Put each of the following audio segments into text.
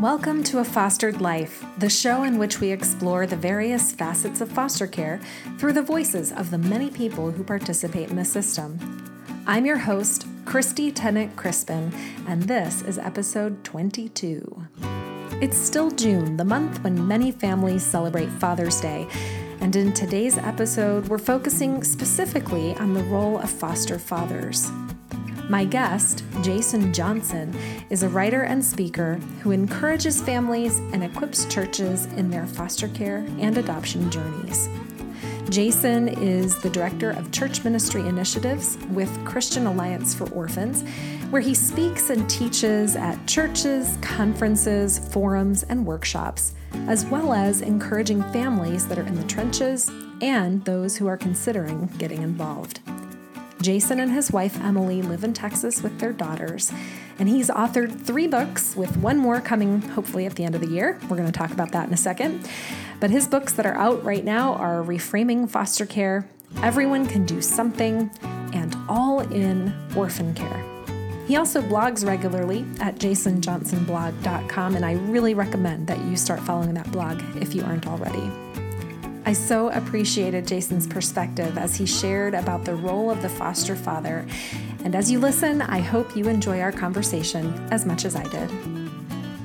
Welcome to A Fostered Life, the show in which we explore the various facets of foster care through the voices of the many people who participate in the system. I'm your host, Christy Tennant Krispin, and this is episode 22. It's still June, the month when many families celebrate Father's Day, and in today's episode, we're focusing specifically on the role of foster fathers. My guest, Jason Johnson, is a writer and speaker who encourages families and equips churches in their foster care and adoption journeys. Jason is the director of church ministry initiatives with Christian Alliance for Orphans, where he speaks and teaches at churches, conferences, forums, and workshops, as well as encouraging families that are in the trenches and those who are considering getting involved. Jason and his wife Emily live in Texas with their daughters, and he's authored three books, with one more coming hopefully at the end of the year. We're going to talk about that in a second. But his books that are out right now are Reframing Foster Care, Everyone Can Do Something, and All in Orphan Care. He also blogs regularly at jasonjohnsonblog.com, and I really recommend that you start following that blog if you aren't already. I so appreciated Jason's perspective as he shared about the role of the foster father. And as you listen, I hope you enjoy our conversation as much as I did.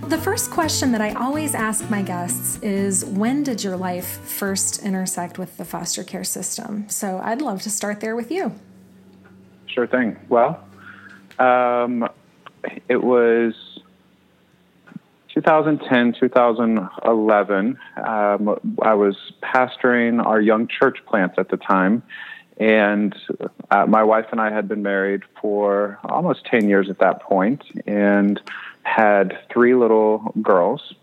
The first question that I always ask my guests is When did your life first intersect with the foster care system? So I'd love to start there with you. Sure thing. Well, um, it was 2010, 2011, um, I was pastoring our young church plants at the time. And uh, my wife and I had been married for almost 10 years at that point and had three little girls.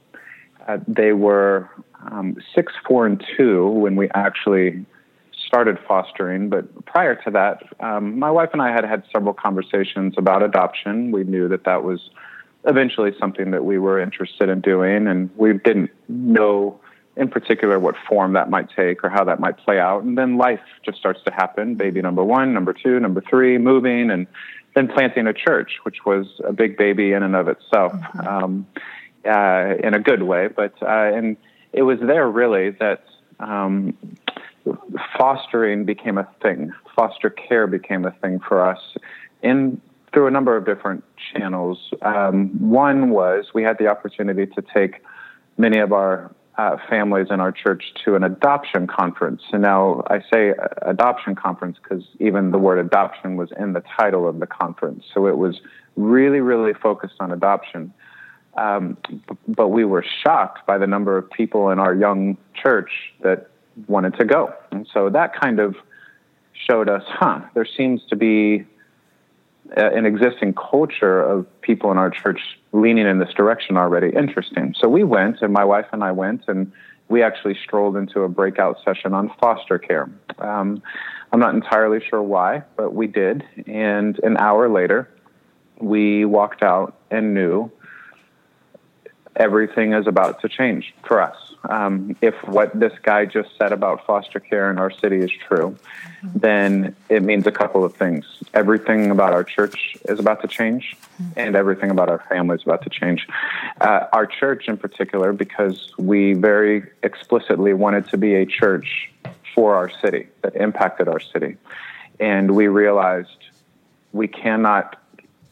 Uh, they were um, six, four, and two when we actually started fostering. But prior to that, um, my wife and I had had several conversations about adoption. We knew that that was eventually something that we were interested in doing, and we didn't know in particular what form that might take or how that might play out. And then life just starts to happen baby number one, number two, number three, moving, and then planting a church, which was a big baby in and of itself, mm-hmm. um, uh, in a good way. But, uh, and it was there really that um, fostering became a thing, foster care became a thing for us in through a number of different channels. Um, one was we had the opportunity to take many of our uh, families in our church to an adoption conference. And now I say adoption conference because even the word adoption was in the title of the conference. So it was really, really focused on adoption. Um, but we were shocked by the number of people in our young church that wanted to go. And so that kind of showed us, huh, there seems to be an existing culture of people in our church leaning in this direction already interesting. So we went, and my wife and I went, and we actually strolled into a breakout session on foster care. Um, I'm not entirely sure why, but we did. And an hour later, we walked out and knew everything is about to change for us. Um, if what this guy just said about foster care in our city is true, then it means a couple of things. Everything about our church is about to change, and everything about our family is about to change. Uh, our church, in particular, because we very explicitly wanted to be a church for our city that impacted our city. And we realized we cannot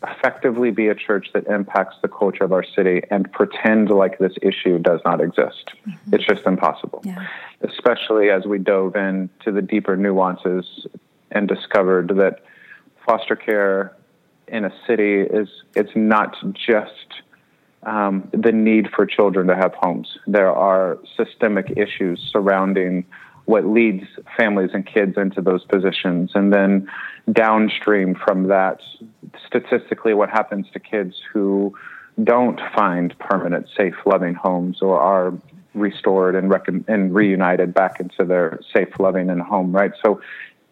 effectively be a church that impacts the culture of our city and pretend like this issue does not exist. Mm-hmm. It's just impossible. Yeah. Especially as we dove into the deeper nuances and discovered that foster care in a city is it's not just um, the need for children to have homes. There are systemic issues surrounding what leads families and kids into those positions. And then downstream from that, statistically, what happens to kids who don't find permanent, safe, loving homes or are restored and, and reunited back into their safe, loving, and home, right? So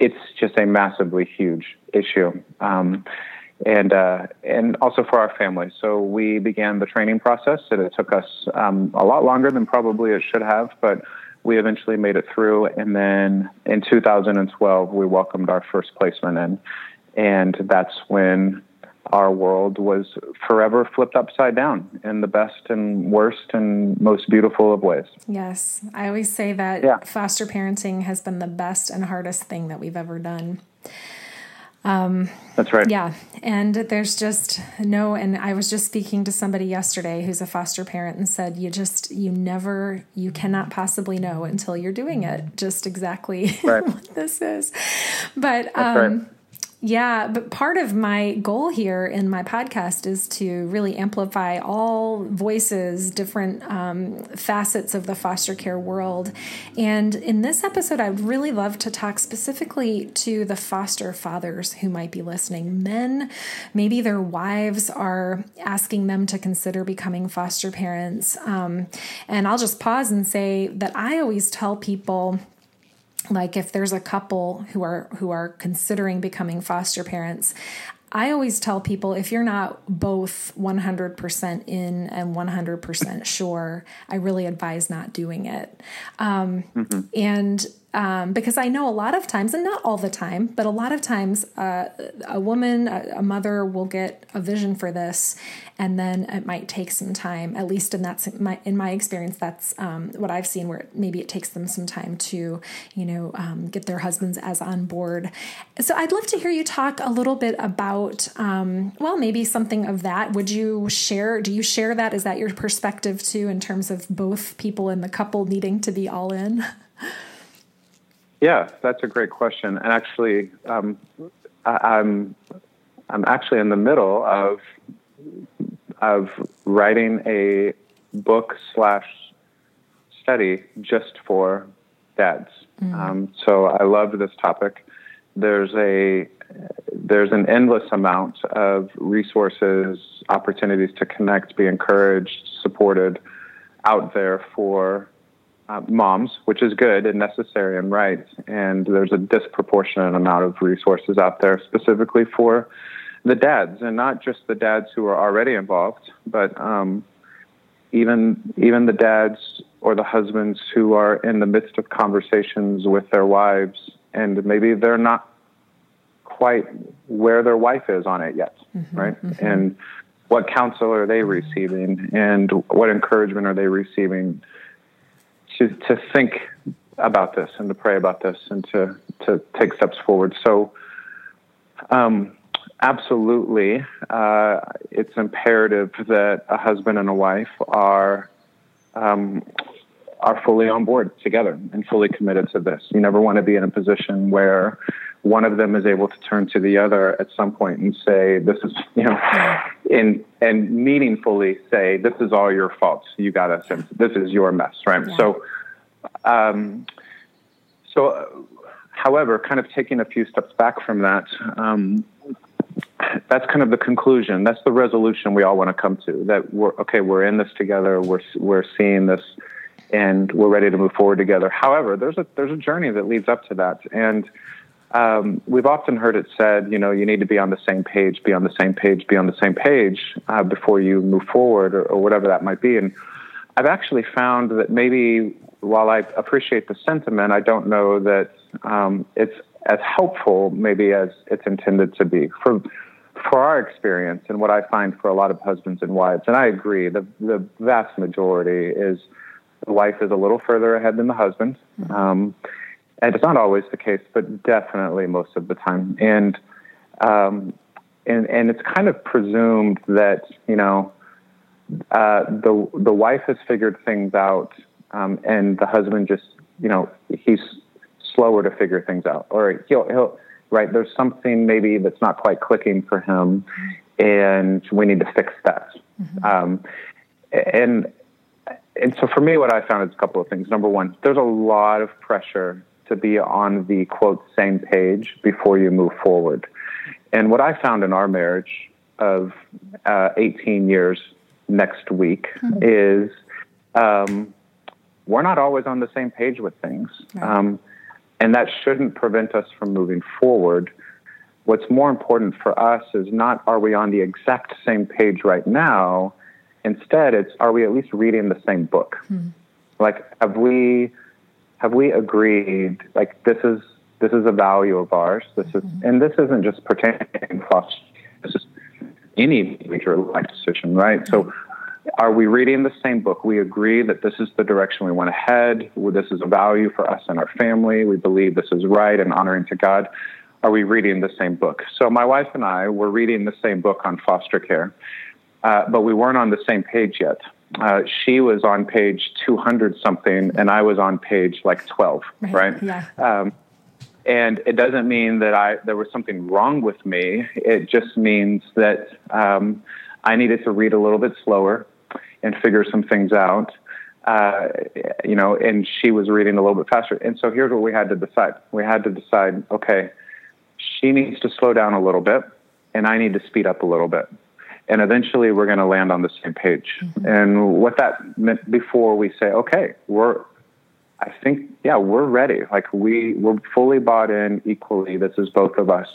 it's just a massively huge issue. Um, and uh, and also for our family. So we began the training process, and it took us um, a lot longer than probably it should have, but we eventually made it through. And then in 2012, we welcomed our first placement in. And that's when our world was forever flipped upside down in the best and worst and most beautiful of ways. Yes. I always say that yeah. foster parenting has been the best and hardest thing that we've ever done. Um, That's right. Yeah. And there's just no, and I was just speaking to somebody yesterday who's a foster parent and said, you just, you never, you cannot possibly know until you're doing it, just exactly right. what this is. But, um, right. Yeah, but part of my goal here in my podcast is to really amplify all voices, different um, facets of the foster care world. And in this episode, I'd really love to talk specifically to the foster fathers who might be listening. Men, maybe their wives are asking them to consider becoming foster parents. Um, and I'll just pause and say that I always tell people like if there's a couple who are who are considering becoming foster parents I always tell people if you're not both 100% in and 100% sure, I really advise not doing it. Um, mm-hmm. And um, because I know a lot of times, and not all the time, but a lot of times, uh, a woman, a, a, mother will get a vision for this, and then it might take some time. At least in that's my in my experience, that's um, what I've seen. Where maybe it takes them some time to, you know, um, get their husbands as on board. So I'd love to hear you talk a little bit about, um, well, maybe something of that. Would you share? Do you share that? Is that your perspective too, in terms of both people in the couple needing to be all in? Yeah, that's a great question. And actually, um, I, am I'm, I'm actually in the middle of of writing a book slash study just for dads. Mm. Um, so I love this topic. There's a there's an endless amount of resources, opportunities to connect, be encouraged, supported out there for uh, moms, which is good and necessary and right. And there's a disproportionate amount of resources out there specifically for the dads, and not just the dads who are already involved, but um, even even the dads or the husbands who are in the midst of conversations with their wives, and maybe they're not quite where their wife is on it yet, mm-hmm, right? Mm-hmm. And what counsel are they receiving, and what encouragement are they receiving? To to think about this and to pray about this and to to take steps forward. So, um, absolutely, uh, it's imperative that a husband and a wife are. Um, are fully on board together and fully committed to this. You never want to be in a position where one of them is able to turn to the other at some point and say, "This is," you know, in and meaningfully say, "This is all your fault. You got us, and this is your mess." Right. Yeah. So um, so, however, kind of taking a few steps back from that, um, that's kind of the conclusion. That's the resolution we all want to come to. That we're okay. We're in this together. We're we're seeing this, and we're ready to move forward together. However, there's a there's a journey that leads up to that, and um, we've often heard it said, you know, you need to be on the same page, be on the same page, be on the same page uh, before you move forward, or, or whatever that might be. And I've actually found that maybe while I appreciate the sentiment, I don't know that um, it's as helpful maybe as it's intended to be for for our experience and what I find for a lot of husbands and wives. And I agree, the the vast majority is the wife is a little further ahead than the husband. Um, and it's not always the case, but definitely most of the time. And um, and and it's kind of presumed that you know uh, the the wife has figured things out um, and the husband just you know he's slower to figure things out, or he'll he'll right. There's something maybe that's not quite clicking for him, and we need to fix that. Mm-hmm. Um, and and so for me, what I found is a couple of things. Number one, there's a lot of pressure to be on the quote same page before you move forward. And what I found in our marriage of uh, 18 years next week mm-hmm. is um, we're not always on the same page with things. Right. Um, and that shouldn't prevent us from moving forward. What's more important for us is not are we on the exact same page right now? Instead, it's are we at least reading the same book? Hmm. Like, have we have we agreed? Like, this is this is a value of ours. This is, mm-hmm. and this isn't just pertaining to. This is any major life decision, right? So, are we reading the same book? We agree that this is the direction we want to head. This is a value for us and our family. We believe this is right and honoring to God. Are we reading the same book? So, my wife and I were reading the same book on foster care, uh, but we weren't on the same page yet. Uh, she was on page 200 something, and I was on page like 12, right? right? Yeah. Um, and it doesn't mean that I there was something wrong with me. It just means that um, I needed to read a little bit slower and figure some things out. Uh, you know, and she was reading a little bit faster. And so here's what we had to decide. We had to decide, okay, she needs to slow down a little bit, and I need to speed up a little bit. And eventually, we're going to land on the same page. Mm-hmm. And what that meant before we say, okay, we're I think, yeah, we're ready. Like we, we're fully bought in equally. This is both of us.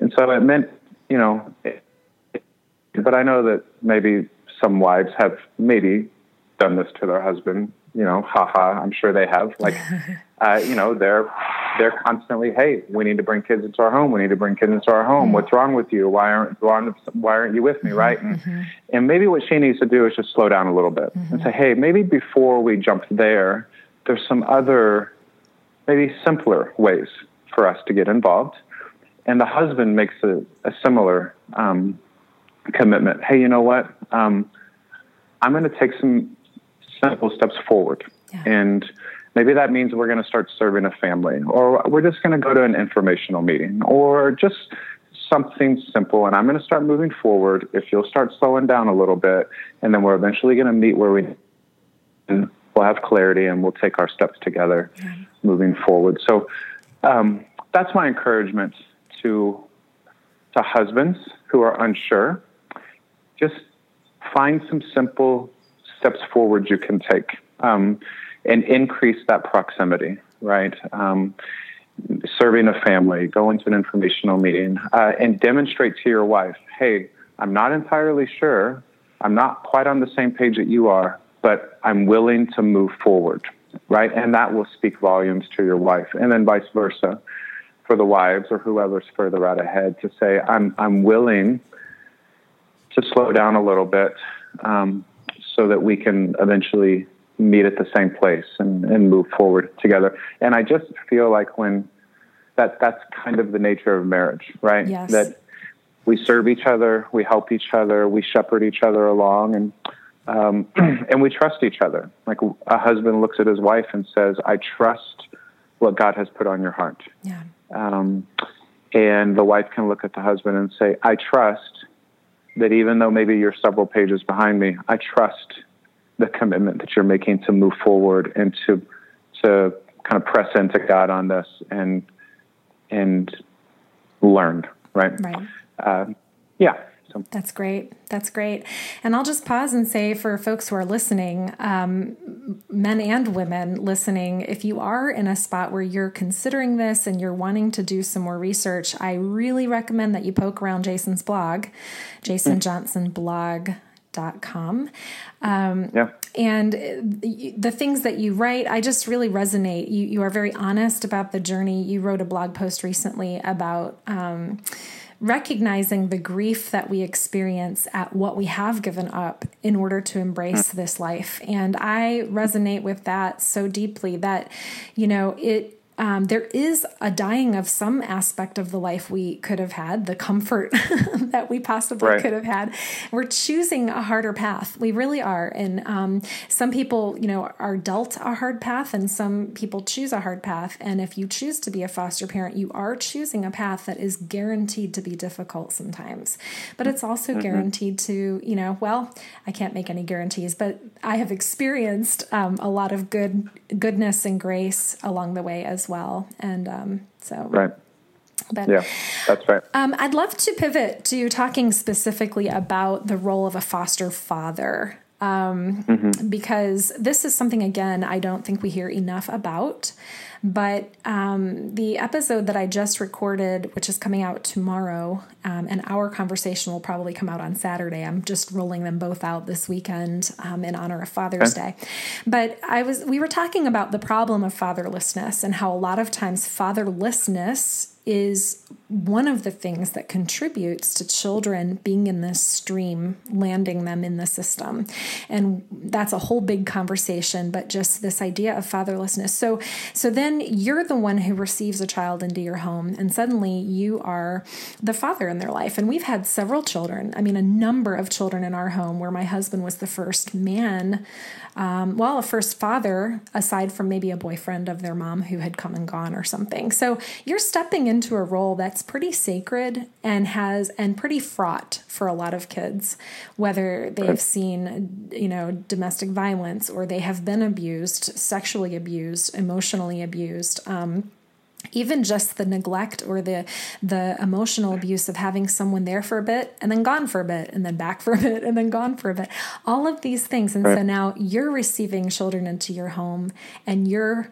And so it meant, you know, it, but I know that maybe some wives have maybe done this to their husband, you know, haha, I'm sure they have. Like, uh, you know, they're, they're constantly, hey, we need to bring kids into our home. We need to bring kids into our home. Mm-hmm. What's wrong with you? Why aren't, why aren't, why aren't you with me? Mm-hmm. Right. And, mm-hmm. and maybe what she needs to do is just slow down a little bit and say, hey, maybe before we jump there, there's some other, maybe simpler ways for us to get involved. And the husband makes a, a similar um, commitment. Hey, you know what? Um, I'm going to take some simple steps forward. Yeah. And maybe that means we're going to start serving a family, or we're just going to go to an informational meeting, or just something simple. And I'm going to start moving forward. If you'll start slowing down a little bit, and then we're eventually going to meet where we we'll have clarity and we'll take our steps together moving forward. So um, that's my encouragement to to husbands who are unsure. Just find some simple steps forward you can take um, and increase that proximity. Right. Um, serving a family, going to an informational meeting, uh, and demonstrate to your wife, hey, I'm not entirely sure. I'm not quite on the same page that you are, but I'm willing to move forward, right? And that will speak volumes to your wife, and then vice versa for the wives or whoever's further out ahead to say, I'm, I'm willing to slow down a little bit um, so that we can eventually meet at the same place and, and move forward together. And I just feel like when that that's kind of the nature of marriage, right? Yes. That we serve each other, we help each other, we shepherd each other along, and um, and we trust each other. Like a husband looks at his wife and says, I trust what God has put on your heart. Yeah. Um, and the wife can look at the husband and say, I trust that even though maybe you're several pages behind me, I trust the commitment that you're making to move forward and to to kind of press into God on this and and learn, right? Right. Uh, yeah. So. That's great. That's great. And I'll just pause and say for folks who are listening, um, men and women listening, if you are in a spot where you're considering this and you're wanting to do some more research, I really recommend that you poke around Jason's blog, Jason Johnson blog, Um, yeah. And the things that you write, I just really resonate. You, you are very honest about the journey. You wrote a blog post recently about. Um, recognizing the grief that we experience at what we have given up in order to embrace this life. And I resonate with that so deeply that, you know, it um, there is a dying of some aspect of the life we could have had, the comfort that we possibly right. could have had. We're choosing a harder path. We really are. And um, some people, you know, are dealt a hard path, and some people choose a hard path. And if you choose to be a foster parent, you are choosing a path that is guaranteed to be difficult sometimes. But it's also mm-hmm. guaranteed to, you know, well, I can't make any guarantees, but I have experienced um, a lot of good goodness and grace along the way as well. And um, so, right. But, yeah, that's right. Um, I'd love to pivot to talking specifically about the role of a foster father. Um, mm-hmm. Because this is something, again, I don't think we hear enough about. But um, the episode that I just recorded, which is coming out tomorrow, um, and our conversation will probably come out on Saturday. I'm just rolling them both out this weekend um, in honor of Father's okay. Day. But I was we were talking about the problem of fatherlessness and how a lot of times fatherlessness is one of the things that contributes to children being in this stream, landing them in the system. And that's a whole big conversation, but just this idea of fatherlessness. So so then you're the one who receives a child into your home and suddenly you are the father in their life. And we've had several children, I mean a number of children in our home where my husband was the first man um, well, a first father, aside from maybe a boyfriend of their mom who had come and gone or something. So you're stepping into a role that's pretty sacred and has and pretty fraught for a lot of kids, whether they've seen you know domestic violence or they have been abused, sexually abused, emotionally abused. Um, even just the neglect or the the emotional abuse of having someone there for a bit and then gone for a bit and then back for a bit and then gone for a bit. All of these things. And so now you're receiving children into your home and you're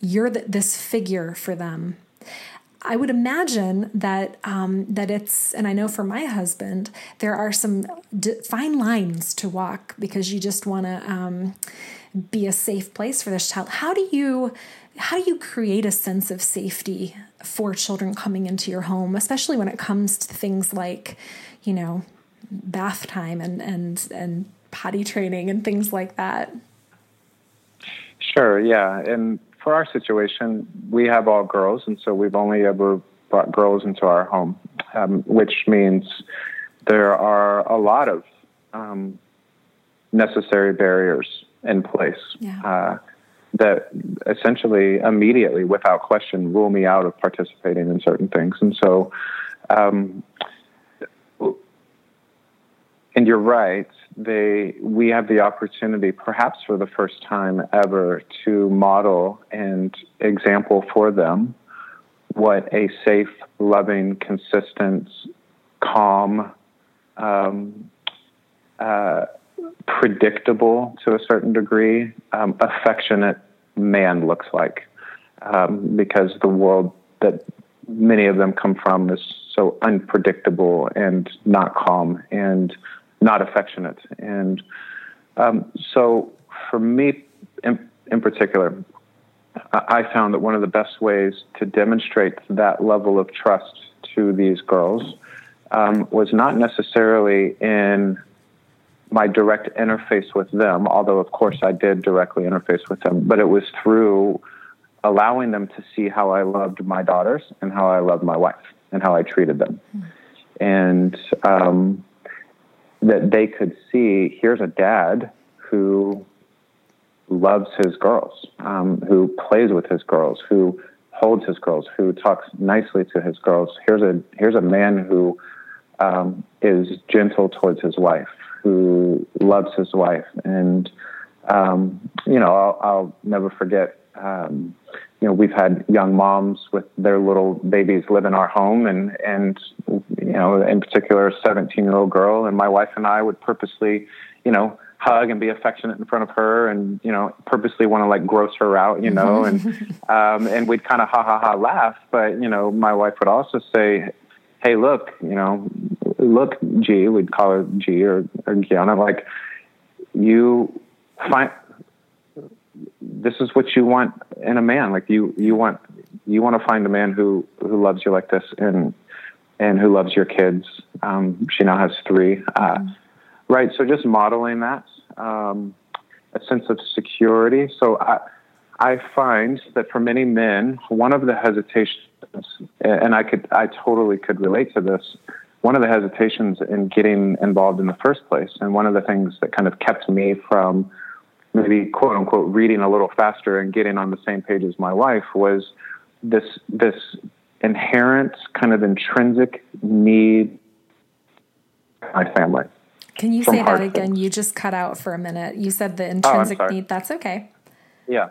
you're the, this figure for them I would imagine that um, that it's, and I know for my husband, there are some d- fine lines to walk because you just want to um, be a safe place for this child. How do you how do you create a sense of safety for children coming into your home, especially when it comes to things like, you know, bath time and and and potty training and things like that? Sure, yeah. And for our situation, we have all girls, and so we've only ever brought girls into our home, um, which means there are a lot of um, necessary barriers in place. Yeah. Uh, that essentially immediately, without question, rule me out of participating in certain things. And so, um, and you're right. They we have the opportunity, perhaps for the first time ever, to model and example for them what a safe, loving, consistent, calm, um, uh, predictable to a certain degree, um, affectionate man looks like. Um, because the world that many of them come from is so unpredictable and not calm and not affectionate. And um, so, for me in, in particular, I found that one of the best ways to demonstrate that level of trust to these girls um, was not necessarily in my direct interface with them, although of course I did directly interface with them, but it was through allowing them to see how I loved my daughters and how I loved my wife and how I treated them. Mm. And um, that they could see here's a dad who loves his girls, um, who plays with his girls, who holds his girls, who talks nicely to his girls. Here's a here's a man who um, is gentle towards his wife, who loves his wife, and um, you know, I'll, I'll never forget. Um, you know, we've had young moms with their little babies live in our home, and and you know, in particular, a 17 year old girl, and my wife and I would purposely, you know, hug and be affectionate in front of her, and you know, purposely want to like gross her out, you know, and um, and we'd kind of ha ha ha laugh, but you know, my wife would also say, hey, look, you know, look, G, we'd call her G or, or Gianna, like, you find, this is what you want in a man. Like you, you want, you want to find a man who, who loves you like this and, and who loves your kids. Um, she now has three. Uh, mm-hmm. Right. So just modeling that, um, a sense of security. So I, I find that for many men, one of the hesitations and I could, I totally could relate to this. One of the hesitations in getting involved in the first place, and one of the things that kind of kept me from maybe quote unquote reading a little faster and getting on the same page as my wife was this this inherent kind of intrinsic need my family. Can you say that again? Things. You just cut out for a minute. You said the oh, intrinsic oh, need. That's okay. Yeah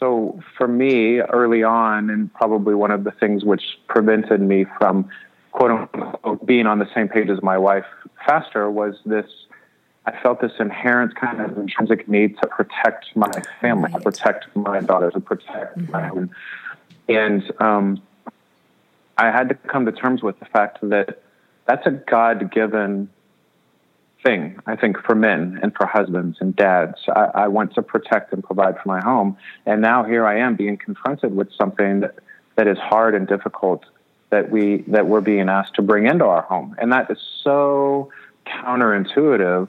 so for me early on, and probably one of the things which prevented me from quote unquote being on the same page as my wife faster was this I felt this inherent kind of intrinsic need to protect my family, right. to protect my daughter, to protect mm-hmm. my home. And um, I had to come to terms with the fact that that's a God given thing, I think, for men and for husbands and dads. I, I, want to protect and provide for my home. And now here I am being confronted with something that, that is hard and difficult that we that we're being asked to bring into our home, and that is so counterintuitive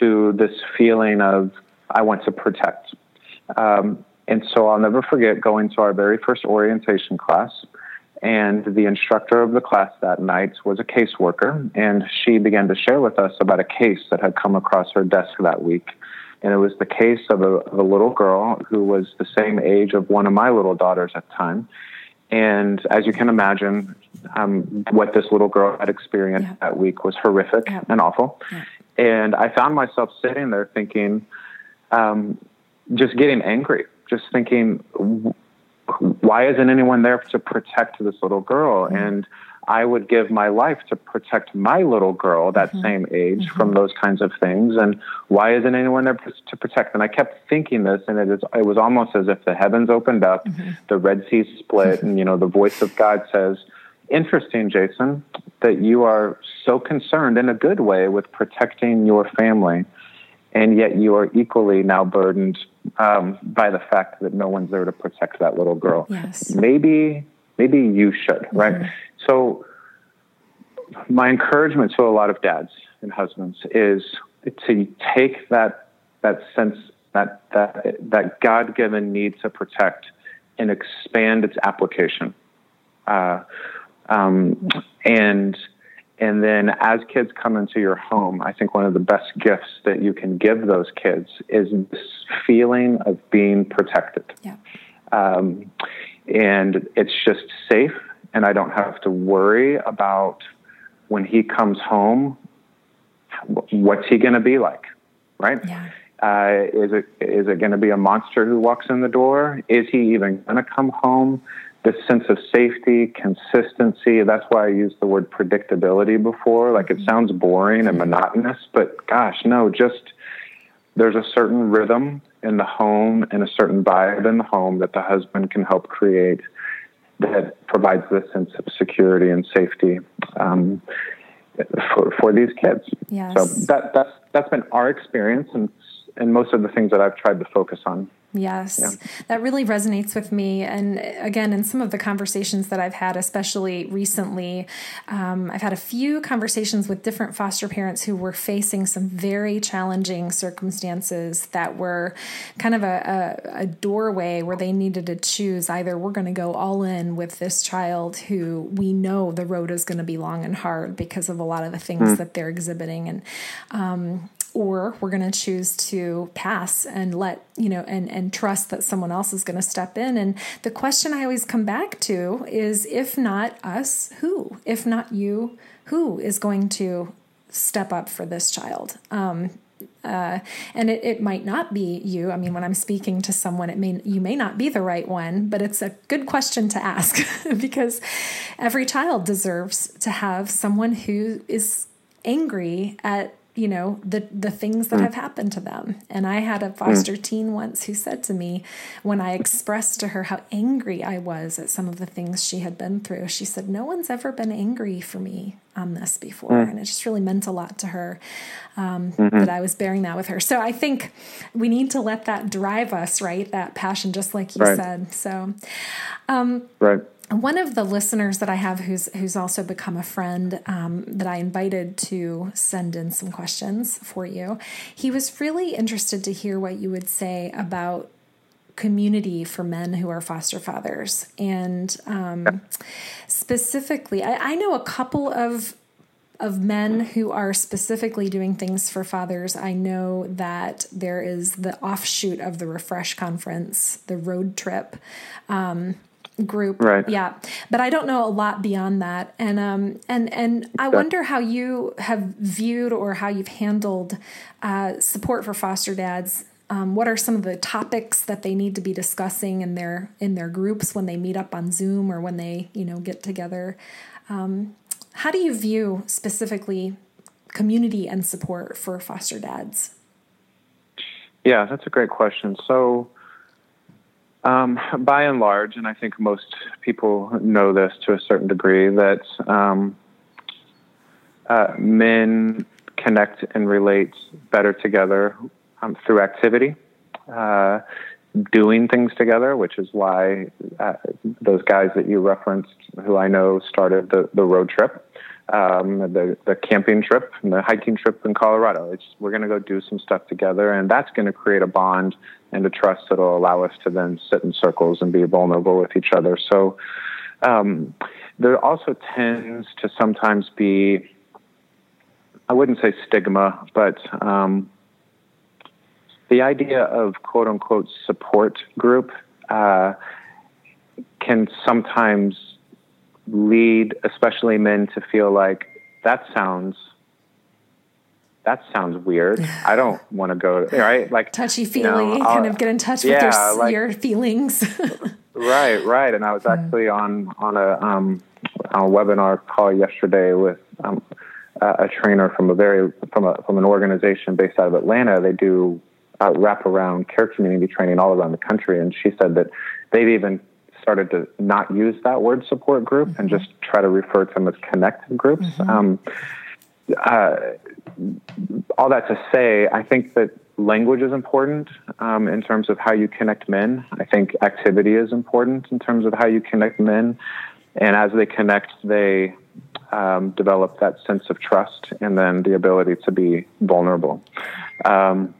to this feeling of I want to protect. Um, and so I'll never forget going to our very first orientation class. And the instructor of the class that night was a caseworker, and she began to share with us about a case that had come across her desk that week. And it was the case of a, of a little girl who was the same age of one of my little daughters at the time. And as you can imagine, um, what this little girl had experienced yeah. that week was horrific yeah. and awful. Yeah. And I found myself sitting there thinking, um, just getting angry, just thinking, why isn't anyone there to protect this little girl? Mm-hmm. And I would give my life to protect my little girl that mm-hmm. same age mm-hmm. from those kinds of things. And why isn't anyone there to protect? And I kept thinking this, and it, is, it was almost as if the heavens opened up, mm-hmm. the Red Sea split, and you know the voice of God says, "Interesting, Jason, that you are so concerned in a good way with protecting your family." And yet you are equally now burdened um, by the fact that no one's there to protect that little girl. Yes. Maybe maybe you should, mm-hmm. right? So my encouragement to a lot of dads and husbands is to take that that sense that that that God given need to protect and expand its application. Uh, um, and and then as kids come into your home, I think one of the best gifts that you can give those kids is this feeling of being protected. Yeah. Um, and it's just safe, and I don't have to worry about when he comes home, what's he going to be like, right? Yeah. Uh, is it is it going to be a monster who walks in the door? Is he even going to come home? This sense of safety, consistency. That's why I used the word predictability before. Like it sounds boring and monotonous, but gosh, no, just there's a certain rhythm in the home and a certain vibe in the home that the husband can help create that provides this sense of security and safety um, for, for these kids. Yes. So that, that's, that's been our experience and, and most of the things that I've tried to focus on. Yes, yeah. that really resonates with me. And again, in some of the conversations that I've had, especially recently, um, I've had a few conversations with different foster parents who were facing some very challenging circumstances that were kind of a, a, a doorway where they needed to choose either we're going to go all in with this child who we know the road is going to be long and hard because of a lot of the things mm. that they're exhibiting. And, um, or we're going to choose to pass and let you know and and trust that someone else is going to step in. And the question i always come back to is if not us who? If not you who is going to step up for this child? Um, uh, and it, it might not be you. I mean, when I'm speaking to someone, it may you may not be the right one, but it's a good question to ask because every child deserves to have someone who is angry at you know the the things that mm. have happened to them and i had a foster mm. teen once who said to me when i expressed to her how angry i was at some of the things she had been through she said no one's ever been angry for me on this before mm. and it just really meant a lot to her um, mm-hmm. that i was bearing that with her so i think we need to let that drive us right that passion just like you right. said so um, right one of the listeners that I have who's who's also become a friend um, that I invited to send in some questions for you. He was really interested to hear what you would say about community for men who are foster fathers, and um, specifically, I, I know a couple of of men who are specifically doing things for fathers. I know that there is the offshoot of the Refresh Conference, the road trip. Um, group. Right. Yeah. But I don't know a lot beyond that. And um and and I wonder how you have viewed or how you've handled uh, support for foster dads. Um, what are some of the topics that they need to be discussing in their in their groups when they meet up on Zoom or when they you know get together? Um, how do you view specifically community and support for foster dads? Yeah, that's a great question. So um, by and large, and I think most people know this to a certain degree, that um, uh, men connect and relate better together um, through activity. Uh, doing things together, which is why uh, those guys that you referenced, who I know started the, the road trip, um, the, the camping trip, and the hiking trip in Colorado. It's, we're going to go do some stuff together, and that's going to create a bond and a trust that will allow us to then sit in circles and be vulnerable with each other. So um, there also tends to sometimes be, I wouldn't say stigma, but um, the idea of quote unquote support group uh, can sometimes lead, especially men, to feel like that sounds that sounds weird. I don't want to go right like touchy feely, you know, kind of get in touch yeah, with your, like, your feelings. right, right. And I was actually on on a um, on a webinar call yesterday with um, a trainer from a very from a from an organization based out of Atlanta. They do uh, wraparound care community training all around the country. And she said that they've even started to not use that word support group mm-hmm. and just try to refer to them as connected groups. Mm-hmm. Um, uh, all that to say, I think that language is important um, in terms of how you connect men. I think activity is important in terms of how you connect men. And as they connect, they um, develop that sense of trust and then the ability to be vulnerable. Um,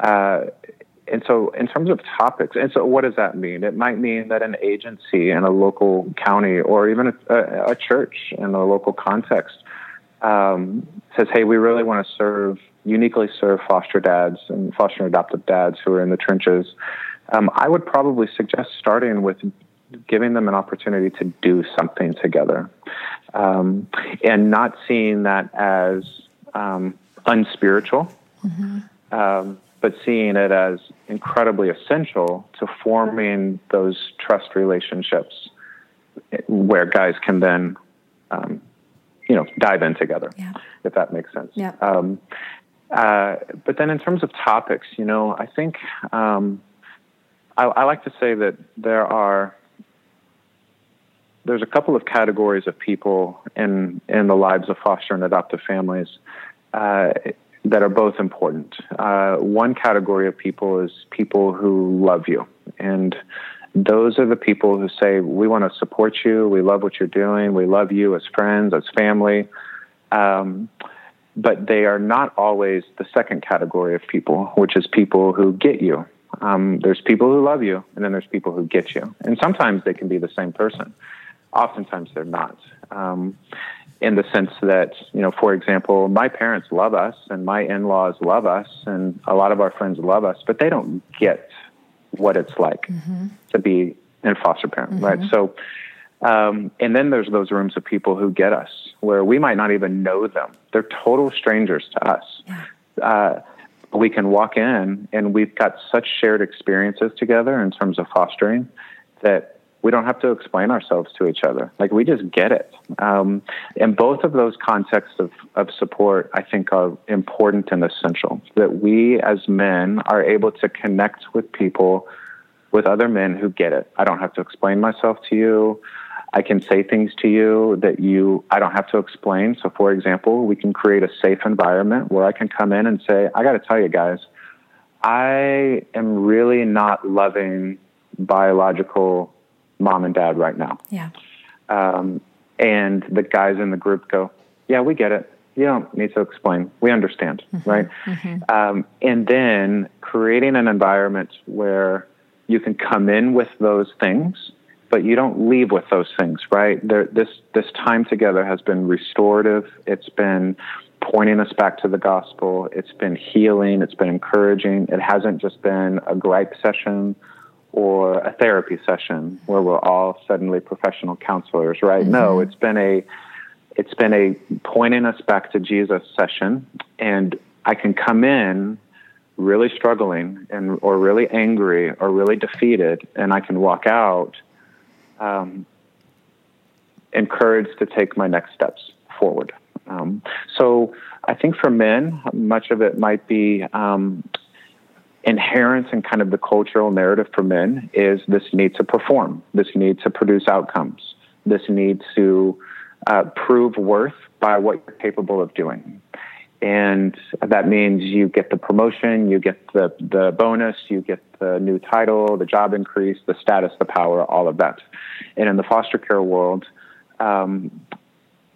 uh, and so, in terms of topics, and so what does that mean? It might mean that an agency in a local county or even a, a church in a local context um, says, hey, we really want to serve, uniquely serve foster dads and foster and adoptive dads who are in the trenches. Um, I would probably suggest starting with giving them an opportunity to do something together um, and not seeing that as um, unspiritual. Mm-hmm. Um, but seeing it as incredibly essential to forming those trust relationships where guys can then, um, you know, dive in together, yeah. if that makes sense. Yeah. Um, uh, but then in terms of topics, you know, I think um, I, I, like to say that there are there's a couple of categories of people in in the lives of foster and adoptive families. Uh, that are both important. Uh, one category of people is people who love you. And those are the people who say, We want to support you. We love what you're doing. We love you as friends, as family. Um, but they are not always the second category of people, which is people who get you. Um, there's people who love you, and then there's people who get you. And sometimes they can be the same person. Oftentimes they're not. Um, in the sense that, you know, for example, my parents love us and my in laws love us and a lot of our friends love us, but they don't get what it's like mm-hmm. to be in foster parent, mm-hmm. right? So, um, and then there's those rooms of people who get us where we might not even know them. They're total strangers to us. Yeah. Uh, we can walk in and we've got such shared experiences together in terms of fostering that we don't have to explain ourselves to each other. Like we just get it. Um, and both of those contexts of, of support, I think, are important and essential. That we as men are able to connect with people, with other men who get it. I don't have to explain myself to you. I can say things to you that you I don't have to explain. So, for example, we can create a safe environment where I can come in and say, "I got to tell you guys, I am really not loving biological mom and dad right now. Yeah. Um, and the guys in the group go, yeah, we get it. You don't need to explain. We understand, mm-hmm. right? Mm-hmm. Um, and then creating an environment where you can come in with those things, but you don't leave with those things, right? There, this this time together has been restorative. It's been pointing us back to the gospel. It's been healing. It's been encouraging. It hasn't just been a gripe session or a therapy session where we're all suddenly professional counselors, right? Mm-hmm. No, it's been a it's been a pointing us back to Jesus session and I can come in really struggling and or really angry or really defeated and I can walk out um, encouraged to take my next steps forward. Um, so I think for men, much of it might be um, inherent in kind of the cultural narrative for men is this need to perform, this need to produce outcomes, this need to uh, prove worth by what you're capable of doing. and that means you get the promotion, you get the, the bonus, you get the new title, the job increase, the status, the power, all of that. And in the foster care world, um,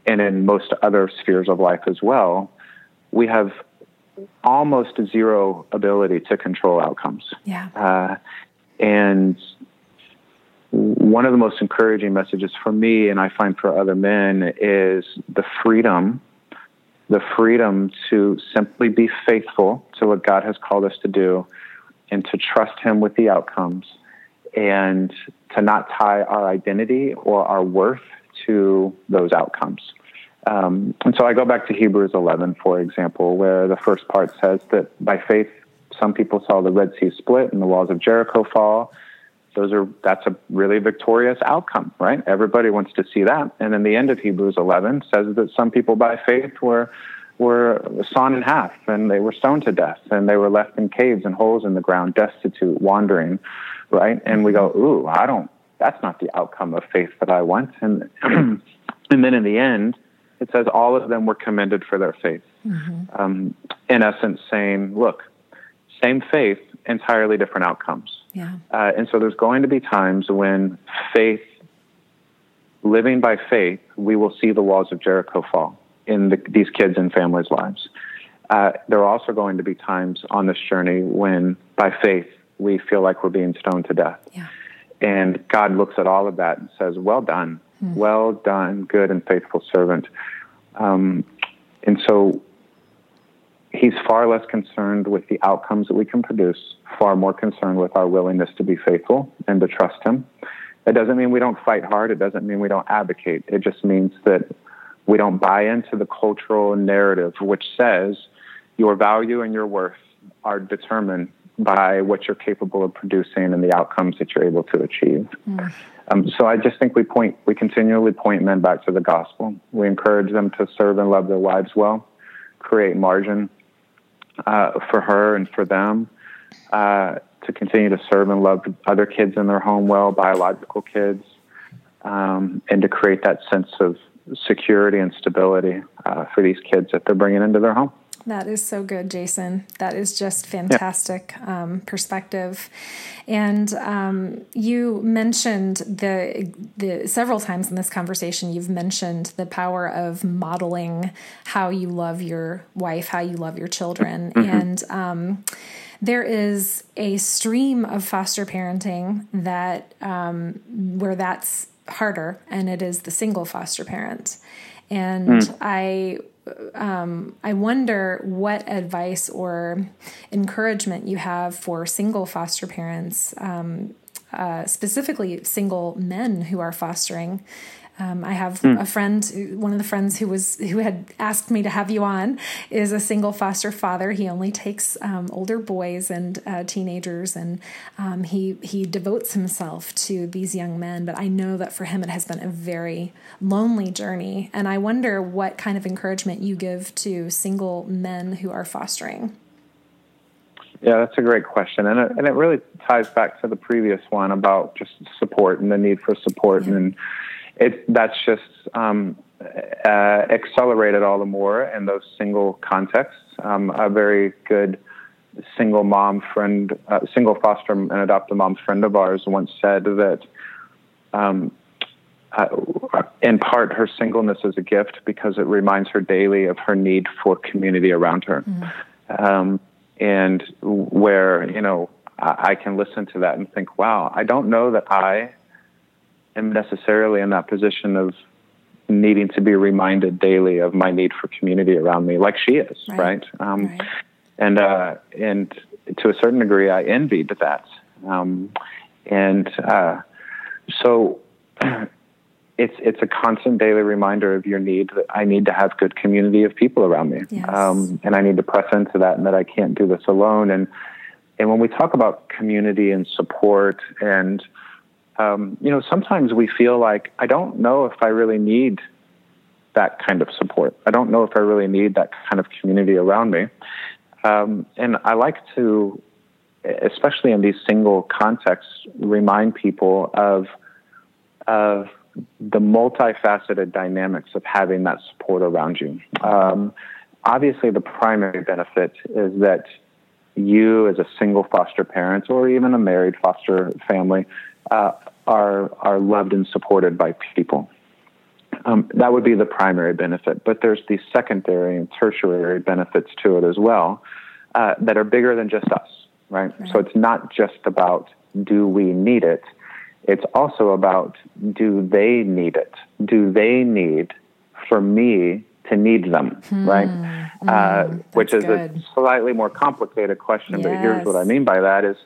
and in most other spheres of life as well, we have almost zero ability to control outcomes. Yeah. Uh, and one of the most encouraging messages for me, and I find for other men, is the freedom, the freedom to simply be faithful to what God has called us to do and to trust Him with the outcomes and to not tie our identity or our worth to those outcomes. Um, and so I go back to Hebrews 11, for example, where the first part says that by faith, some people saw the Red Sea split and the walls of Jericho fall. Those are that's a really victorious outcome, right? Everybody wants to see that. And then the end of Hebrews 11 says that some people by faith were were sawn in half and they were stoned to death and they were left in caves and holes in the ground, destitute, wandering, right? And we go, ooh, I don't. That's not the outcome of faith that I want. And and then in the end, it says all of them were commended for their faith. Mm-hmm. Um, in essence, saying, look, same faith, entirely different outcomes. Yeah. Uh, and so there's going to be times when faith, living by faith, we will see the walls of Jericho fall in the, these kids and families' lives. Uh, there are also going to be times on this journey when, by faith, we feel like we're being stoned to death. Yeah. And God looks at all of that and says, Well done, mm. well done, good and faithful servant. Um, and so he's far less concerned with the outcomes that we can produce, far more concerned with our willingness to be faithful and to trust him. It doesn't mean we don't fight hard. It doesn't mean we don't advocate. It just means that we don't buy into the cultural narrative, which says your value and your worth are determined by what you're capable of producing and the outcomes that you're able to achieve. Mm. Um, so I just think we point, we continually point men back to the gospel. We encourage them to serve and love their wives well, create margin uh, for her and for them, uh, to continue to serve and love other kids in their home well, biological kids, um, and to create that sense of security and stability uh, for these kids that they're bringing into their home. That is so good, Jason. That is just fantastic yeah. um, perspective. And um, you mentioned the the several times in this conversation. You've mentioned the power of modeling how you love your wife, how you love your children, mm-hmm. and um, there is a stream of foster parenting that um, where that's harder, and it is the single foster parent. And mm. I um, I wonder what advice or encouragement you have for single foster parents, um, uh, specifically single men who are fostering, um, I have mm. a friend, one of the friends who was who had asked me to have you on, is a single foster father. He only takes um, older boys and uh, teenagers, and um, he he devotes himself to these young men. But I know that for him, it has been a very lonely journey, and I wonder what kind of encouragement you give to single men who are fostering. Yeah, that's a great question, and it, and it really ties back to the previous one about just support and the need for support yeah. and it that's just um, uh, accelerated all the more in those single contexts. Um, a very good single mom friend, uh, single foster and adoptive mom friend of ours once said that. Um, uh, in part, her singleness is a gift because it reminds her daily of her need for community around her. Mm. Um, and where, you know, I, I can listen to that and think, wow, I don't know that I am necessarily in that position of needing to be reminded daily of my need for community around me, like she is, right? right? Um, right. And uh, and to a certain degree, I envied that. Um, and uh, so it's it's a constant daily reminder of your need that I need to have good community of people around me, yes. um, and I need to press into that, and that I can't do this alone. And and when we talk about community and support and um, you know, sometimes we feel like I don't know if I really need that kind of support. I don't know if I really need that kind of community around me. Um, and I like to, especially in these single contexts, remind people of of the multifaceted dynamics of having that support around you. Um, obviously, the primary benefit is that you, as a single foster parent or even a married foster family, uh, are are loved and supported by people. Um, that would be the primary benefit, but there's these secondary and tertiary benefits to it as well uh, that are bigger than just us, right? right? So it's not just about do we need it. It's also about do they need it? Do they need for me to need them, hmm. right? Mm, uh, which is good. a slightly more complicated question, yes. but here's what I mean by that is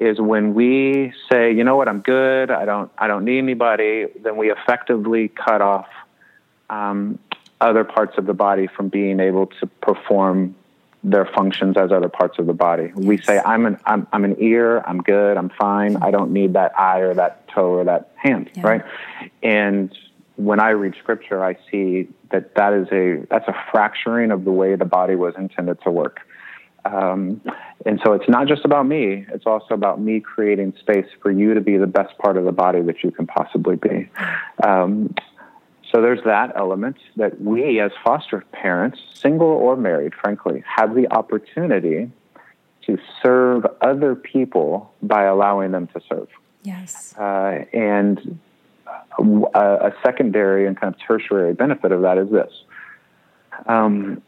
is when we say, you know what, I'm good, I don't I don't need anybody, then we effectively cut off um, other parts of the body from being able to perform their functions as other parts of the body. We say, I'm an I'm, I'm an ear, I'm good, I'm fine, I don't need that eye or that toe or that hand, yeah. right? And when I read scripture, I see that that is a that's a fracturing of the way the body was intended to work. Um, and so it's not just about me; it's also about me creating space for you to be the best part of the body that you can possibly be. Um, so there's that element that we, as foster parents, single or married, frankly, have the opportunity to serve other people by allowing them to serve. Yes. Uh, and a, a, secondary and kind of tertiary benefit of that is this um,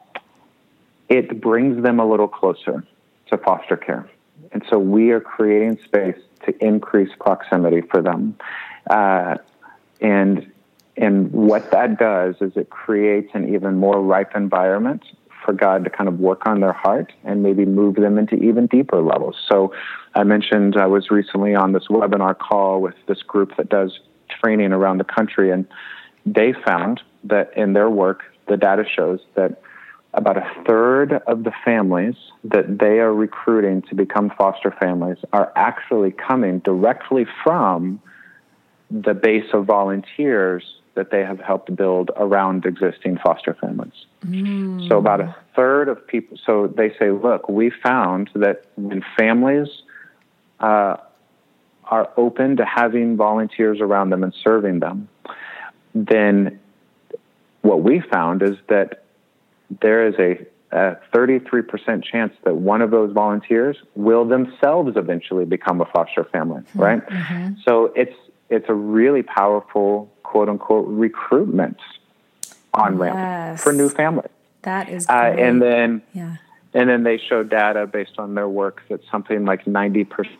it brings them a little closer to foster care. And so we are creating space to increase proximity for them. Uh, and and what that does is it creates an even more ripe environment for God to kind of work on their heart and maybe move them into even deeper levels. So I mentioned I was recently on this webinar call with this group that does training around the country, and they found that in their work, the data shows that about a third of the families that they are recruiting to become foster families are actually coming directly from the base of volunteers that they have helped build around existing foster families. Mm. So, about a third of people, so they say, look, we found that when families uh, are open to having volunteers around them and serving them, then what we found is that there is a, a 33% chance that one of those volunteers will themselves eventually become a foster family, mm-hmm. right? Mm-hmm. So it's it's a really powerful quote unquote recruitment on ramp yes. for new families. That is, uh, and then yeah. and then they show data based on their work that something like ninety percent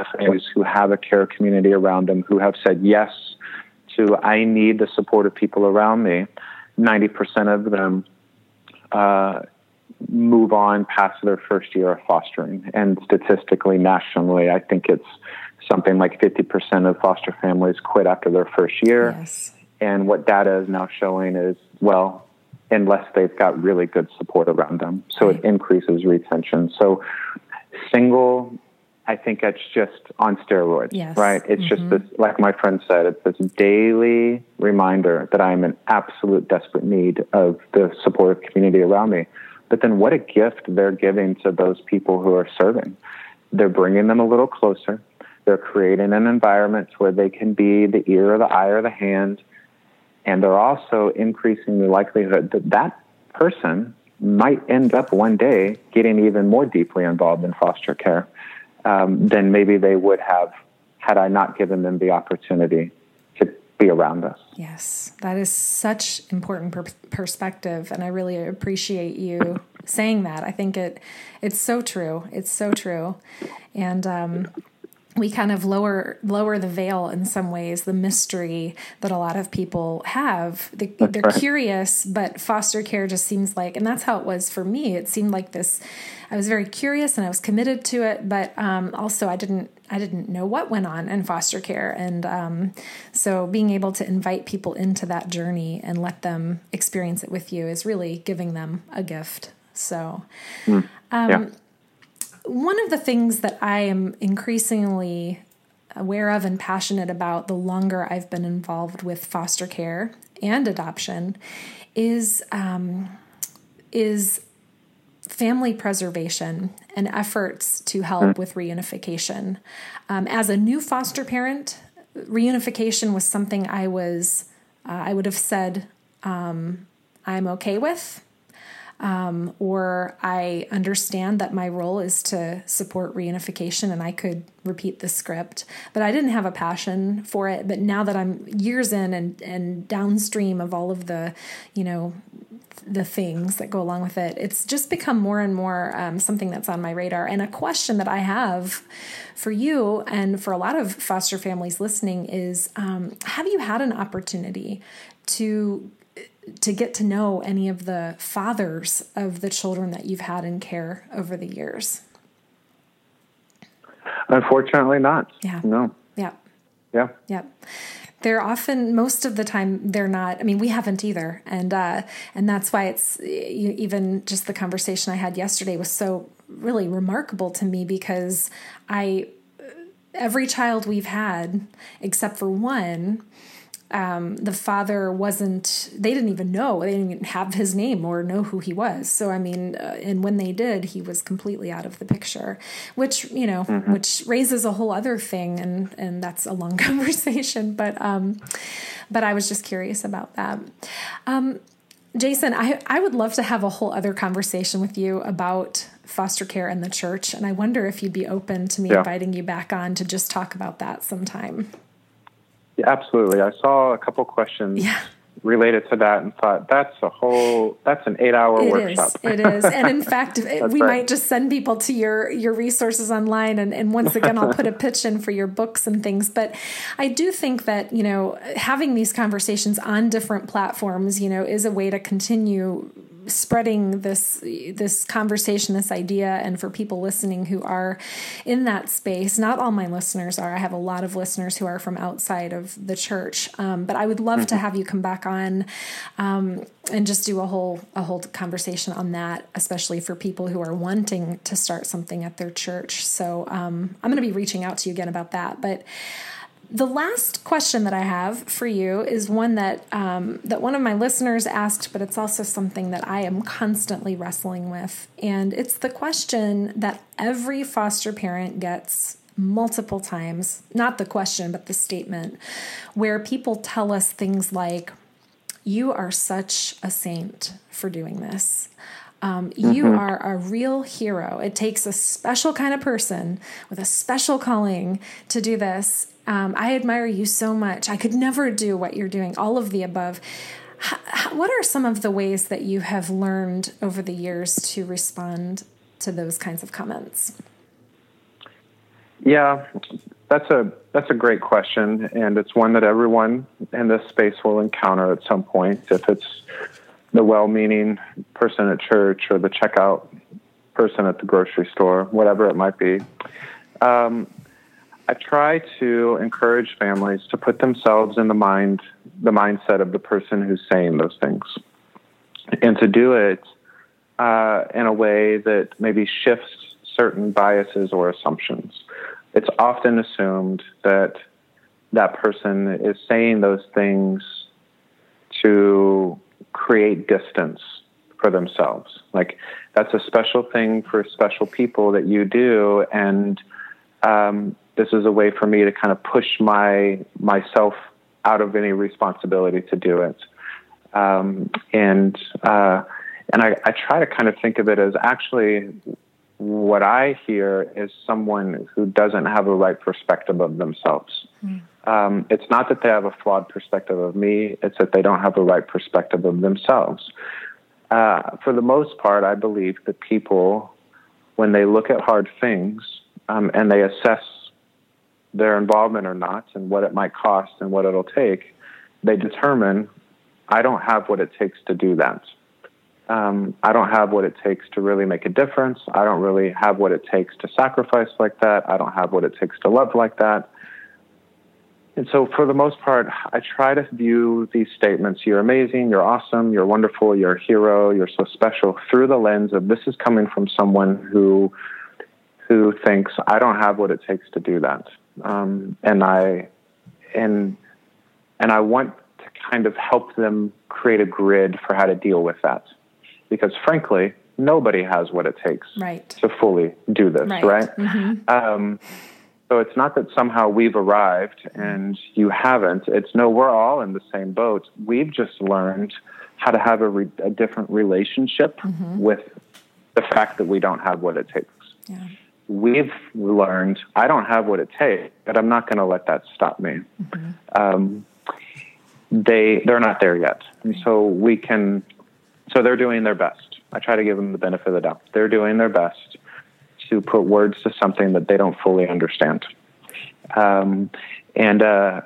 of families who have a care community around them who have said yes to I need the support of people around me. Ninety percent of them uh, move on past their first year of fostering, and statistically, nationally, I think it's something like 50% of foster families quit after their first year. Yes. And what data is now showing is, well, unless they've got really good support around them. So right. it increases retention. So single, I think it's just on steroids, yes. right? It's mm-hmm. just this, like my friend said, it's this daily reminder that I'm in absolute desperate need of the supportive community around me. But then what a gift they're giving to those people who are serving. They're bringing them a little closer. They're creating an environment where they can be the ear or the eye or the hand. And they're also increasing the likelihood that that person might end up one day getting even more deeply involved in foster care um, than maybe they would have had I not given them the opportunity to be around us. Yes, that is such important per- perspective, and I really appreciate you saying that. I think it it's so true. It's so true, and um, we kind of lower lower the veil in some ways the mystery that a lot of people have. They, are right. curious but foster care just seems like and that's how it was for me. It seemed like this i was very curious and i was committed to it but um, also i didn't i didn't know what went on in foster care. And um, so being able to invite people into that journey and let them experience it with you is really giving them a gift. So mm. um, yeah one of the things that I am increasingly aware of and passionate about the longer I've been involved with foster care and adoption is um, is family preservation and efforts to help with reunification. Um, as a new foster parent, reunification was something I was uh, I would have said um, I'm okay with um, or I understand that my role is to support reunification and I could repeat the script, but I didn't have a passion for it. But now that I'm years in and, and downstream of all of the, you know, the things that go along with it, it's just become more and more um, something that's on my radar. And a question that I have for you and for a lot of foster families listening is um, Have you had an opportunity to to get to know any of the fathers of the children that you've had in care over the years? Unfortunately, not. Yeah. No. Yeah. Yeah. Yeah. They're often most of the time they're not. I mean, we haven't either, and uh, and that's why it's even just the conversation I had yesterday was so really remarkable to me because I every child we've had except for one um, the father wasn't they didn't even know they didn't even have his name or know who he was so i mean uh, and when they did he was completely out of the picture which you know mm-hmm. which raises a whole other thing and and that's a long conversation but um but i was just curious about that um jason i i would love to have a whole other conversation with you about foster care and the church and i wonder if you'd be open to me yeah. inviting you back on to just talk about that sometime yeah, absolutely. I saw a couple questions yeah. related to that and thought that's a whole that's an eight hour it workshop. Is. It is, and in fact, eh, we right. might just send people to your your resources online. And, and once again, I'll put a pitch in for your books and things. But I do think that you know having these conversations on different platforms, you know, is a way to continue spreading this this conversation, this idea, and for people listening who are in that space. Not all my listeners are. I have a lot of listeners who are from outside of the church, um, but I would love mm-hmm. to have you come back on um, and just do a whole a whole conversation on that, especially for people who are wanting to start something at their church. So um, I'm going to be reaching out to you again about that, but. The last question that I have for you is one that um, that one of my listeners asked, but it's also something that I am constantly wrestling with, and it's the question that every foster parent gets multiple times. Not the question, but the statement, where people tell us things like, "You are such a saint for doing this." Um, mm-hmm. You are a real hero. It takes a special kind of person with a special calling to do this. Um, I admire you so much. I could never do what you're doing, all of the above. H- what are some of the ways that you have learned over the years to respond to those kinds of comments? Yeah, that's a that's a great question, and it's one that everyone in this space will encounter at some point. If it's the well-meaning person at church or the checkout person at the grocery store, whatever it might be. Um, I try to encourage families to put themselves in the mind, the mindset of the person who's saying those things, and to do it uh, in a way that maybe shifts certain biases or assumptions. It's often assumed that that person is saying those things to create distance for themselves. Like that's a special thing for special people that you do, and um, this is a way for me to kind of push my myself out of any responsibility to do it. Um, and uh, and I, I try to kind of think of it as actually what I hear is someone who doesn't have a right perspective of themselves. Mm. Um, it's not that they have a flawed perspective of me, it's that they don't have a right perspective of themselves. Uh, for the most part, I believe that people, when they look at hard things um, and they assess their involvement or not and what it might cost and what it'll take, they determine I don't have what it takes to do that. Um, I don't have what it takes to really make a difference. I don't really have what it takes to sacrifice like that. I don't have what it takes to love like that. And so, for the most part, I try to view these statements you're amazing, you're awesome, you're wonderful, you're a hero, you're so special through the lens of this is coming from someone who who thinks I don't have what it takes to do that um, and I and and I want to kind of help them create a grid for how to deal with that, because frankly, nobody has what it takes right. to fully do this, right? right? Mm-hmm. Um, so it's not that somehow we've arrived and you haven't. It's no, we're all in the same boat. We've just learned how to have a, re- a different relationship Mm-hmm. with the fact that we don't have what it takes. Yeah. We've learned I don't have what it takes, but I'm not going to let that stop me. Mm-hmm. Um, they they're not there yet, and so we can. So they're doing their best. I try to give them the benefit of the doubt. They're doing their best to put words to something that they don't fully understand. Um, and uh,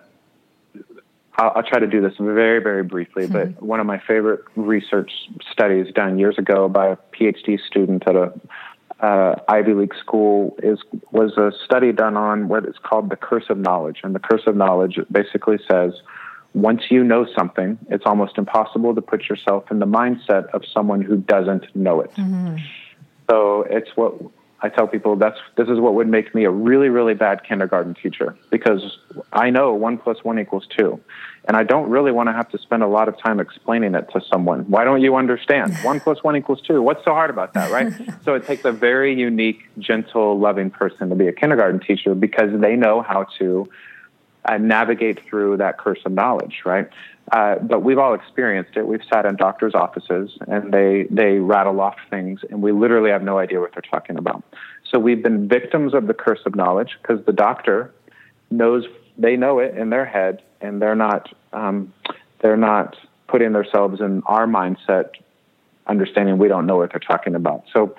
I'll, I'll try to do this very, very briefly. But one of my favorite research studies done years ago by a PhD student at a uh, Ivy League school is was a study done on what is called the curse of knowledge. And the curse of knowledge basically says once you know something, it's almost impossible to put yourself in the mindset of someone who doesn't know it. So it's what I tell people that's this is what would make me a really really bad kindergarten teacher because I know one plus one equals two, and I don't really want to have to spend a lot of time explaining it to someone. Why don't you understand? one plus one equals two. What's so hard about that, right? so it takes a very unique, gentle, loving person to be a kindergarten teacher because they know how to uh, navigate through that curse of knowledge, right? Uh, but we've all experienced it. We've sat in doctors' offices and they they rattle off things, and we literally have no idea what they're talking about. So we've been victims of the curse of knowledge because the doctor knows they know it in their head, and they're not um, they're not putting themselves in our mindset, understanding we don't know what they're talking about. So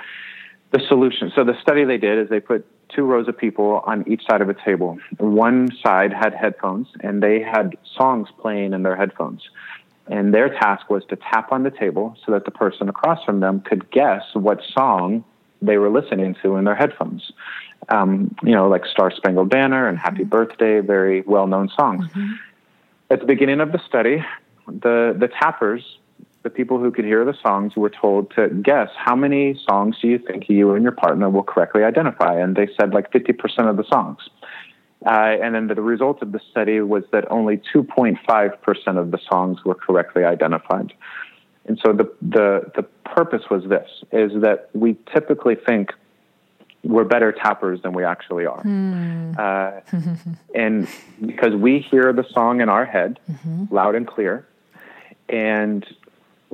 the solution. So the study they did is they put two rows of people on each side of a table. One side had headphones, and they had songs playing in their headphones. And their task was to tap on the table so that the person across from them could guess what song they were listening to in their headphones. Um, you know, like Star Spangled Banner and Happy Birthday, very well known songs. At the beginning of the study, the, the tappers the people who could hear the songs were told to guess how many songs do you think you and your partner will correctly identify and they said like 50% of the songs. Uh, and then the result of the study was that only 2.5% of the songs were correctly identified. And so the, the, the purpose was this is that we typically think we're better tappers than we actually are. Uh, and because we hear the song in our head loud and clear and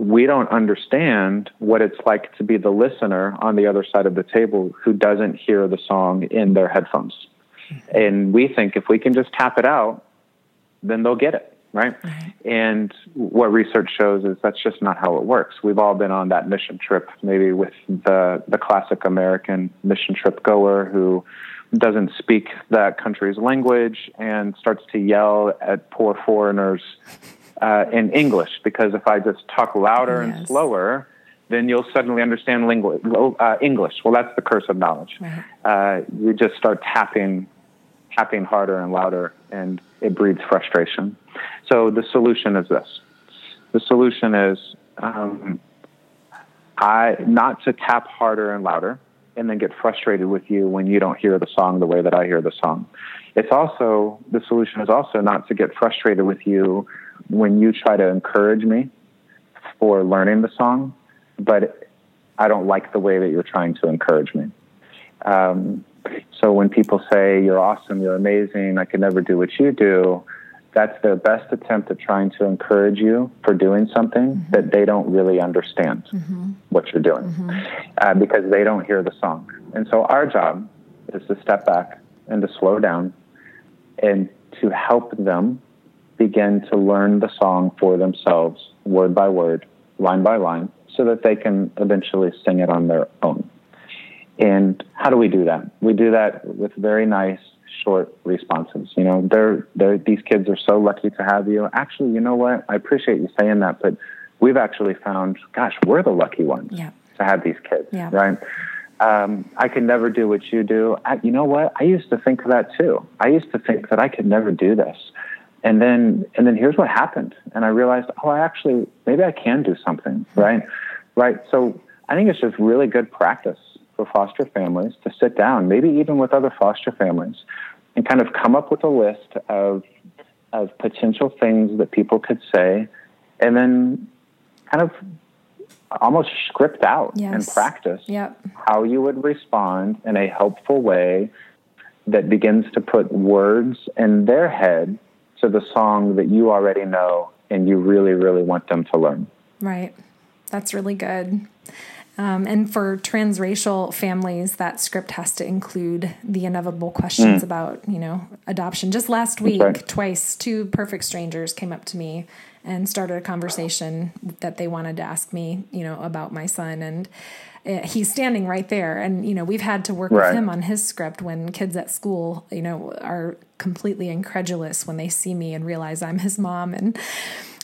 we don't understand what it's like to be the listener on the other side of the table who doesn't hear the song in their headphones. And we think if we can just tap it out, then they'll get it, right? And what research shows is that's just not how it works. We've all been on that mission trip, maybe with the the classic American mission trip goer who doesn't speak that country's language and starts to yell at poor foreigners uh, in English because if I just talk louder and slower, then you'll suddenly understand lingu- uh, English. Well, that's the curse of knowledge. Right. Uh, you just start tapping, tapping harder and louder, and it breeds frustration. So the solution is this: the solution is um, I not to tap harder and louder, and then get frustrated with you when you don't hear the song the way that I hear the song. It's also the solution is also not to get frustrated with you when you try to encourage me for learning the song, but I don't like the way that you're trying to encourage me. Um, so when people say you're awesome, you're amazing, I can never do what you do, that's their best attempt at trying to encourage you for doing something that they don't really understand what you're doing uh, because they don't hear the song. And so our job is to step back and to slow down and to help them begin to learn the song for themselves, word by word, line by line, so that they can eventually sing it on their own. And how do we do that? We do that with very nice, short responses. You know, they're, they're, these kids are so lucky to have you. Actually, you know what? I appreciate you saying that, but we've actually found, gosh, we're the lucky ones Yeah. to have these kids, Yeah. right? Um, I could never do what you do. I, you know what? I used to think that too. I used to think that I could never do this. And then, and then here's what happened. And I realized, oh, I actually, maybe I can do something, right? Right. So I think it's just really good practice for foster families to sit down, maybe even with other foster families, and kind of come up with a list of, of potential things that people could say, and then kind of almost script out and practice Yep. how you would respond in a helpful way that begins to put words in their head to the song that you already know and you really, really want them to learn. Right. That's really good. Um, and for transracial families, that script has to include the inevitable questions mm. about, you know, adoption. Just last week, right. twice, two perfect strangers came up to me and started a conversation that they wanted to ask me, you know, about my son. And he's standing right there. And, you know, we've had to work right. with him on his script when kids at school, you know, are completely incredulous when they see me and realize I'm his mom. And,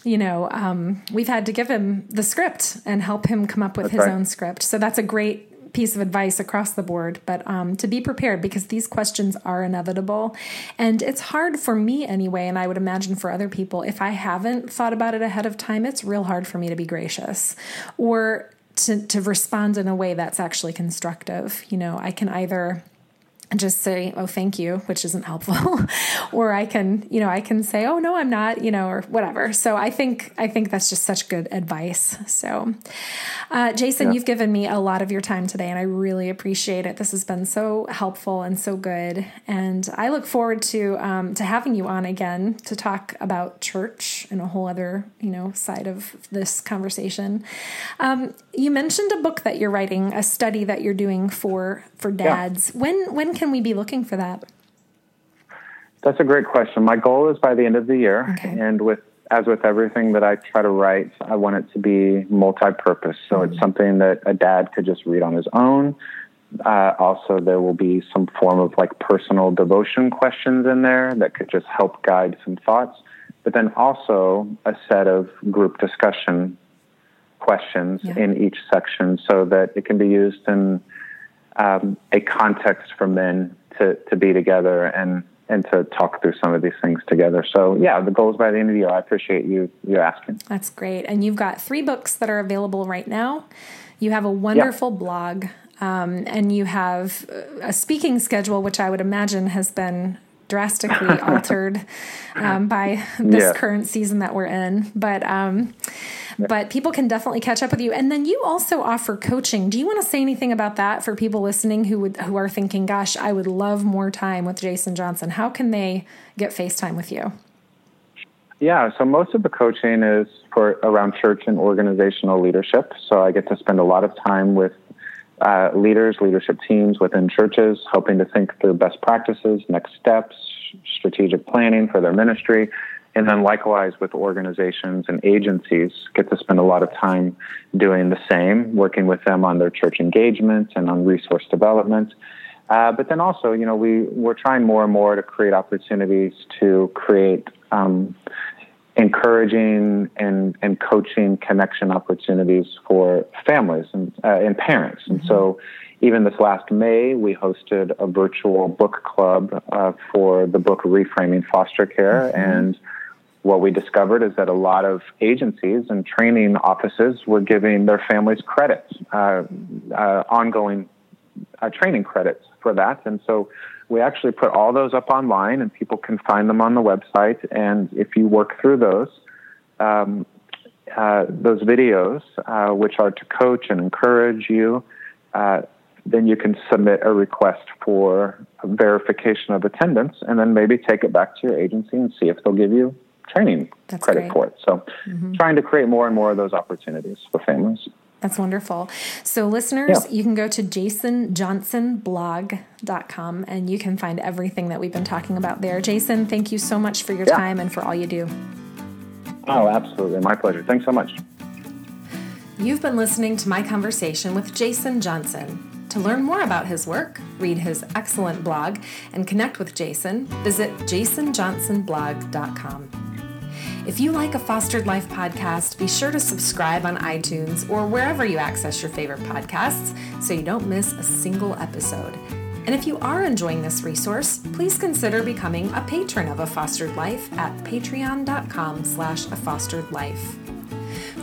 you know, um, we've had to give him the script and help him come up with that's his right. own script. So that's a great piece of advice across the board. But um, to be prepared because these questions are inevitable. And it's hard for me anyway, and I would imagine for other people, if I haven't thought about it ahead of time, it's real hard for me to be gracious or to, to respond in a way that's actually constructive. You know, I can either and just say oh thank you which isn't helpful. Or i can you know i can say oh no i'm not you know or whatever. So i think i think that's just such good advice. So uh, jason yeah. you've given me a lot of your time today and i really appreciate it. This has been so helpful and so good. And i look forward to um, to having you on again to talk about church and a whole other you know side of this conversation. Um, you mentioned a book that you're writing a study that you're doing for for dads. Yeah. when when can we be looking for that? That's a great question. My goal is by the end of the year, okay. and with as with everything that I try to write, I want it to be multi-purpose. So mm-hmm. it's something that a dad could just read on his own. Uh, also, there will be some form of like personal devotion questions in there that could just help guide some thoughts. But then also a set of group discussion questions yeah. in each section so that it can be used in um, a context for men to, to be together and, and to talk through some of these things together. So yeah, the goal is by the end of the year. I appreciate you you asking. That's great. And you've got three books that are available right now. You have a wonderful yep. blog, um, and you have a speaking schedule, which I would imagine has been drastically altered um, by this yeah. current season that we're in. But um, but people can definitely catch up with you. And then you also offer coaching. Do you want to say anything about that for people listening who would who are thinking, "Gosh, I would love more time with Jason Johnson." How can they get FaceTime with you? Yeah, so most of the coaching is for around church and organizational leadership. So I get to spend a lot of time with uh, leaders, leadership teams within churches, helping to think through best practices, next steps, strategic planning for their ministry, and then likewise with organizations and agencies, get to spend a lot of time doing the same, working with them on their church engagement and on resource development. Uh, but then also, you know, we, we're trying more and more to create opportunities to create um, encouraging and, and coaching connection opportunities for families and, uh, and parents. Mm-hmm. And so, even this last May, we hosted a virtual book club uh, for the book Reframing Foster Care. Mm-hmm. And what we discovered is that a lot of agencies and training offices were giving their families credits, uh, uh, ongoing uh, training credits for that. And so we actually put all those up online and people can find them on the website. And if you work through those, um, uh, those videos, uh, which are to coach and encourage you, uh, then you can submit a request for verification of attendance and then maybe take it back to your agency and see if they'll give you training That's credit great. for it. So, mm-hmm. trying to create more and more of those opportunities for families. That's wonderful. So, listeners, yeah. you can go to jasonjohnsonblog.com and you can find everything that we've been talking about there. Jason, thank you so much for your yeah. time and for all you do. Oh, absolutely. My pleasure. Thanks so much. You've been listening to my conversation with Jason Johnson. To learn more about his work, read his excellent blog, and connect with Jason, visit jasonjohnsonblog.com. If you like a Fostered Life podcast, be sure to subscribe on iTunes or wherever you access your favorite podcasts so you don't miss a single episode. And if you are enjoying this resource, please consider becoming a patron of A Fostered Life at patreon.com slash a fostered life.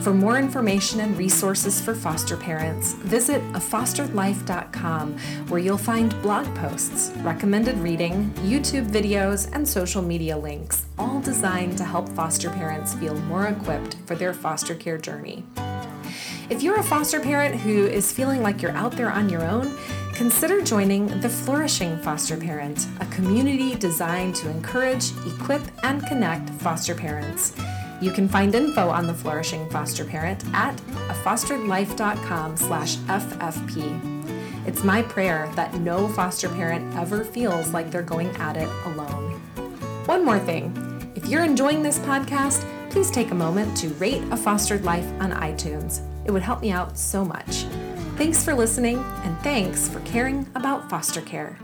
For more information and resources for foster parents, visit afosteredlife.com where you'll find blog posts, recommended reading, YouTube videos, and social media links, all designed to help foster parents feel more equipped for their foster care journey. If you're a foster parent who is feeling like you're out there on your own, consider joining the Flourishing Foster Parent, a community designed to encourage, equip, and connect foster parents. You can find info on the flourishing foster parent at afosteredlife.com slash FFP. It's my prayer that no foster parent ever feels like they're going at it alone. One more thing. If you're enjoying this podcast, please take a moment to rate A Fostered Life on iTunes. It would help me out so much. Thanks for listening, and thanks for caring about foster care.